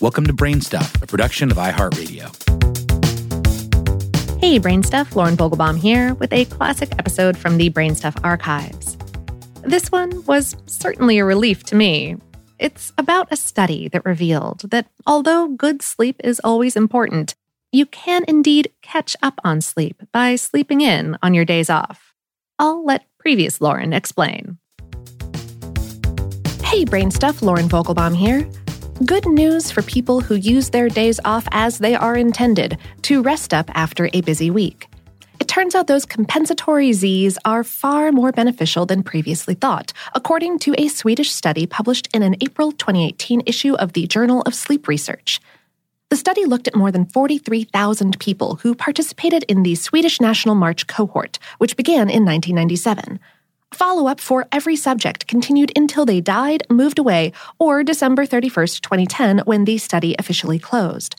Welcome to Brainstuff, a production of iHeartRadio. Hey, Brainstuff, Lauren Vogelbaum here with a classic episode from the Brainstuff archives. This one was certainly a relief to me. It's about a study that revealed that although good sleep is always important, you can indeed catch up on sleep by sleeping in on your days off. I'll let previous Lauren explain. Hey, Brainstuff, Lauren Vogelbaum here. Good news for people who use their days off as they are intended to rest up after a busy week. It turns out those compensatory Z's are far more beneficial than previously thought, according to a Swedish study published in an April 2018 issue of the Journal of Sleep Research. The study looked at more than 43,000 people who participated in the Swedish National March cohort, which began in 1997. Follow up for every subject continued until they died, moved away, or December 31st, 2010, when the study officially closed.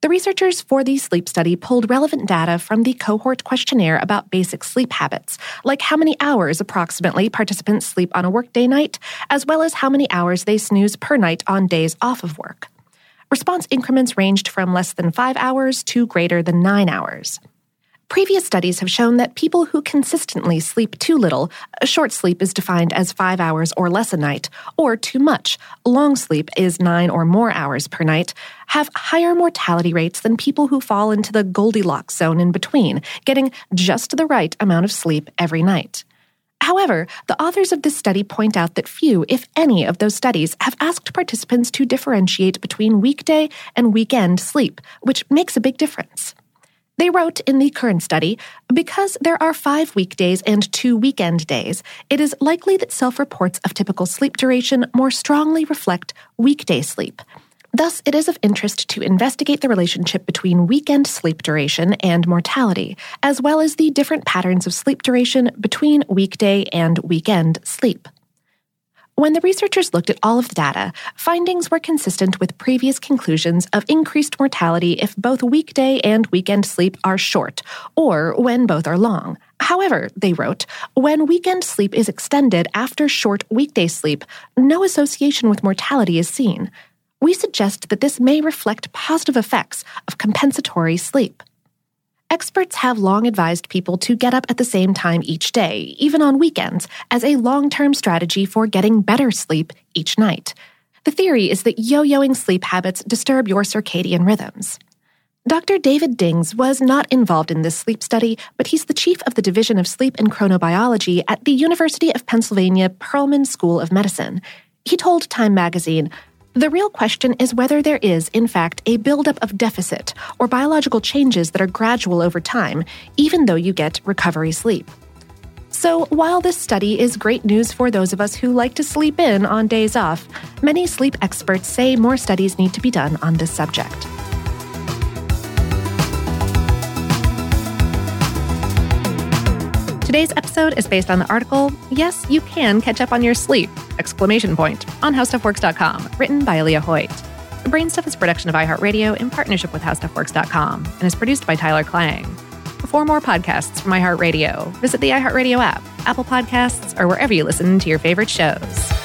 The researchers for the sleep study pulled relevant data from the cohort questionnaire about basic sleep habits, like how many hours approximately participants sleep on a workday night, as well as how many hours they snooze per night on days off of work. Response increments ranged from less than five hours to greater than nine hours. Previous studies have shown that people who consistently sleep too little, short sleep is defined as five hours or less a night, or too much, long sleep is nine or more hours per night, have higher mortality rates than people who fall into the Goldilocks zone in between, getting just the right amount of sleep every night. However, the authors of this study point out that few, if any, of those studies have asked participants to differentiate between weekday and weekend sleep, which makes a big difference. They wrote in the current study because there are five weekdays and two weekend days, it is likely that self reports of typical sleep duration more strongly reflect weekday sleep. Thus, it is of interest to investigate the relationship between weekend sleep duration and mortality, as well as the different patterns of sleep duration between weekday and weekend sleep. When the researchers looked at all of the data, findings were consistent with previous conclusions of increased mortality if both weekday and weekend sleep are short, or when both are long. However, they wrote, when weekend sleep is extended after short weekday sleep, no association with mortality is seen. We suggest that this may reflect positive effects of compensatory sleep. Experts have long advised people to get up at the same time each day, even on weekends, as a long term strategy for getting better sleep each night. The theory is that yo yoing sleep habits disturb your circadian rhythms. Dr. David Dinges was not involved in this sleep study, but he's the chief of the Division of Sleep and Chronobiology at the University of Pennsylvania Perelman School of Medicine. He told Time magazine, the real question is whether there is, in fact, a buildup of deficit or biological changes that are gradual over time, even though you get recovery sleep. So, while this study is great news for those of us who like to sleep in on days off, many sleep experts say more studies need to be done on this subject. Today's episode is based on the article Yes, You Can Catch Up on Your Sleep! exclamation point on howstuffworks.com, written by Leah Hoyt. The Brainstuff is a production of iHeartRadio in partnership with howstuffworks.com and is produced by Tyler Klang. For more podcasts from iHeartRadio, visit the iHeartRadio app, Apple Podcasts, or wherever you listen to your favorite shows.